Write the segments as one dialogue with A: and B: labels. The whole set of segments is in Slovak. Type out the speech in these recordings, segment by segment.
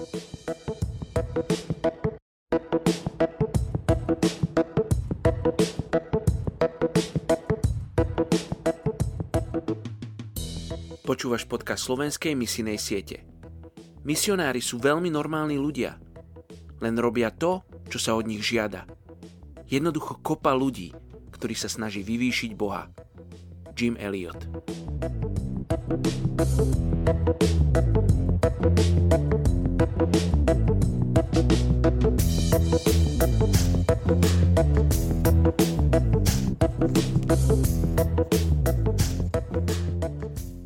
A: Počúvaš podcast slovenskej misijnej siete. Misionári sú veľmi normálni ľudia. Len robia to, čo sa od nich žiada. Jednoducho kopa ľudí, ktorý sa snaží vyvýšiť Boha. Jim Elliot.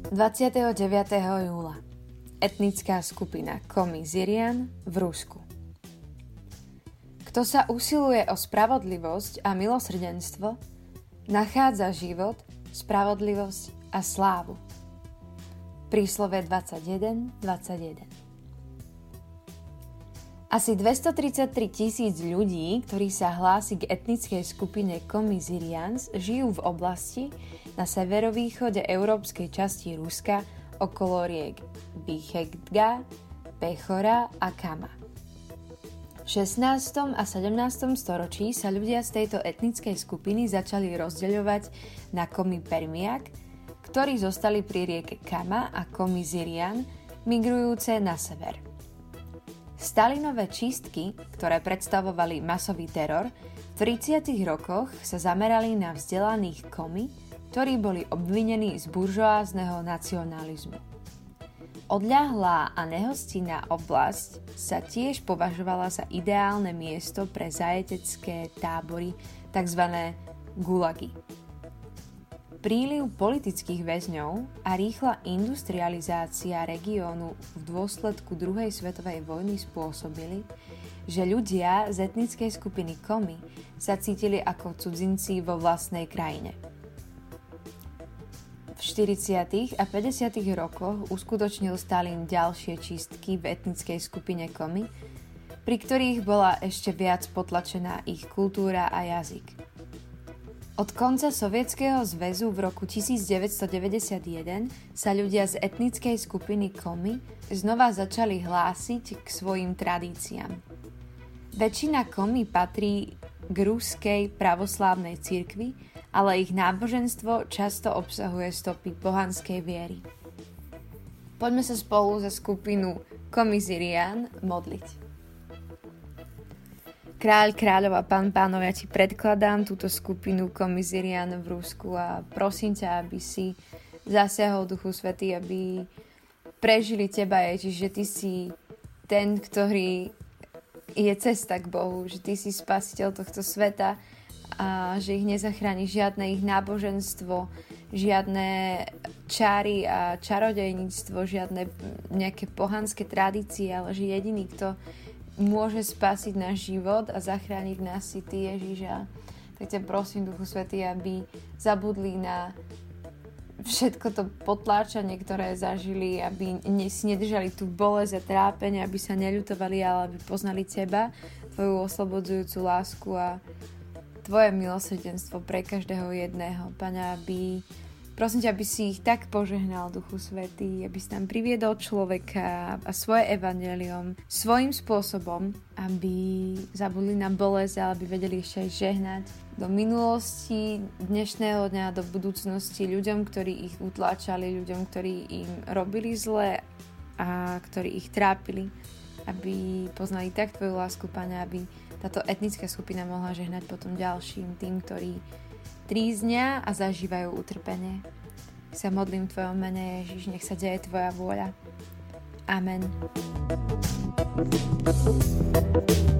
B: Dvadsiateho júla etnická skupina Komi Zirian v Rusku. Kto sa usiluje o spravodlivosť a milosrdenstvo, nachádza život, spravodlivosť a slávu. Príslove 21.21 21. Asi 233 tisíc ľudí, ktorí sa hlási k etnickej skupine Komi Zirians, žijú v oblasti na severovýchode európskej časti Ruska okolo riek Bichegdga, Pechora a Kama. V 16. a 17. storočí sa ľudia z tejto etnickej skupiny začali rozdeľovať na komy Permiak, ktorí zostali pri rieke Kama a komy Zirian, migrujúce na sever. Stalinové čistky, ktoré predstavovali masový teror, v 30. rokoch sa zamerali na vzdelaných komy, ktorí boli obvinení z buržoázneho nacionalizmu. Odľahlá a nehostinná oblasť sa tiež považovala za ideálne miesto pre zajetecké tábory, tzv. gulagy. Príliv politických väzňov a rýchla industrializácia regiónu v dôsledku druhej svetovej vojny spôsobili, že ľudia z etnickej skupiny Komi sa cítili ako cudzinci vo vlastnej krajine – v 40. a 50. rokoch uskutočnil Stalin ďalšie čistky v etnickej skupine Komi, pri ktorých bola ešte viac potlačená ich kultúra a jazyk. Od konca Sovietskeho zväzu v roku 1991 sa ľudia z etnickej skupiny Komi znova začali hlásiť k svojim tradíciám. Väčšina Komi patrí k ruskej pravoslávnej cirkvi, ale ich náboženstvo často obsahuje stopy pohanskej viery. Poďme sa spolu za skupinu Komizirian modliť. Kráľ, kráľova, pán, pánov, ja ti predkladám túto skupinu Komizirian v Rusku a prosím ťa, aby si zasiahol Duchu Svety, aby prežili teba, Ježiš, že ty si ten, ktorý je cesta k Bohu, že ty si spasiteľ tohto sveta a že ich nezachráni žiadne ich náboženstvo, žiadne čáry a čarodejníctvo, žiadne nejaké pohanské tradície, ale že jediný, kto môže spasiť náš život a zachrániť nás si Ty, Ježiša. Tak ťa prosím, Duchu Svety, aby zabudli na všetko to potláčanie, ktoré zažili, aby si nedržali tú bolesť a trápenie, aby sa neľutovali, ale aby poznali Teba, Tvoju oslobodzujúcu lásku a Tvoje milosrdenstvo pre každého jedného, Pane, aby prosím ťa, aby si ich tak požehnal, Duchu Svetý, aby si tam priviedol človeka a svoje evanelium svojim spôsobom, aby zabudli na bolesť, ale aby vedeli ešte aj žehnať do minulosti, dnešného dňa, do budúcnosti ľuďom, ktorí ich utláčali, ľuďom, ktorí im robili zle a ktorí ich trápili, aby poznali tak Tvoju lásku, Pane, aby táto etnická skupina mohla žehnať potom ďalším, tým, ktorí tríznia a zažívajú utrpenie. Sa modlím v Tvojom mene, Ježiš, nech sa deje Tvoja vôľa. Amen. thank you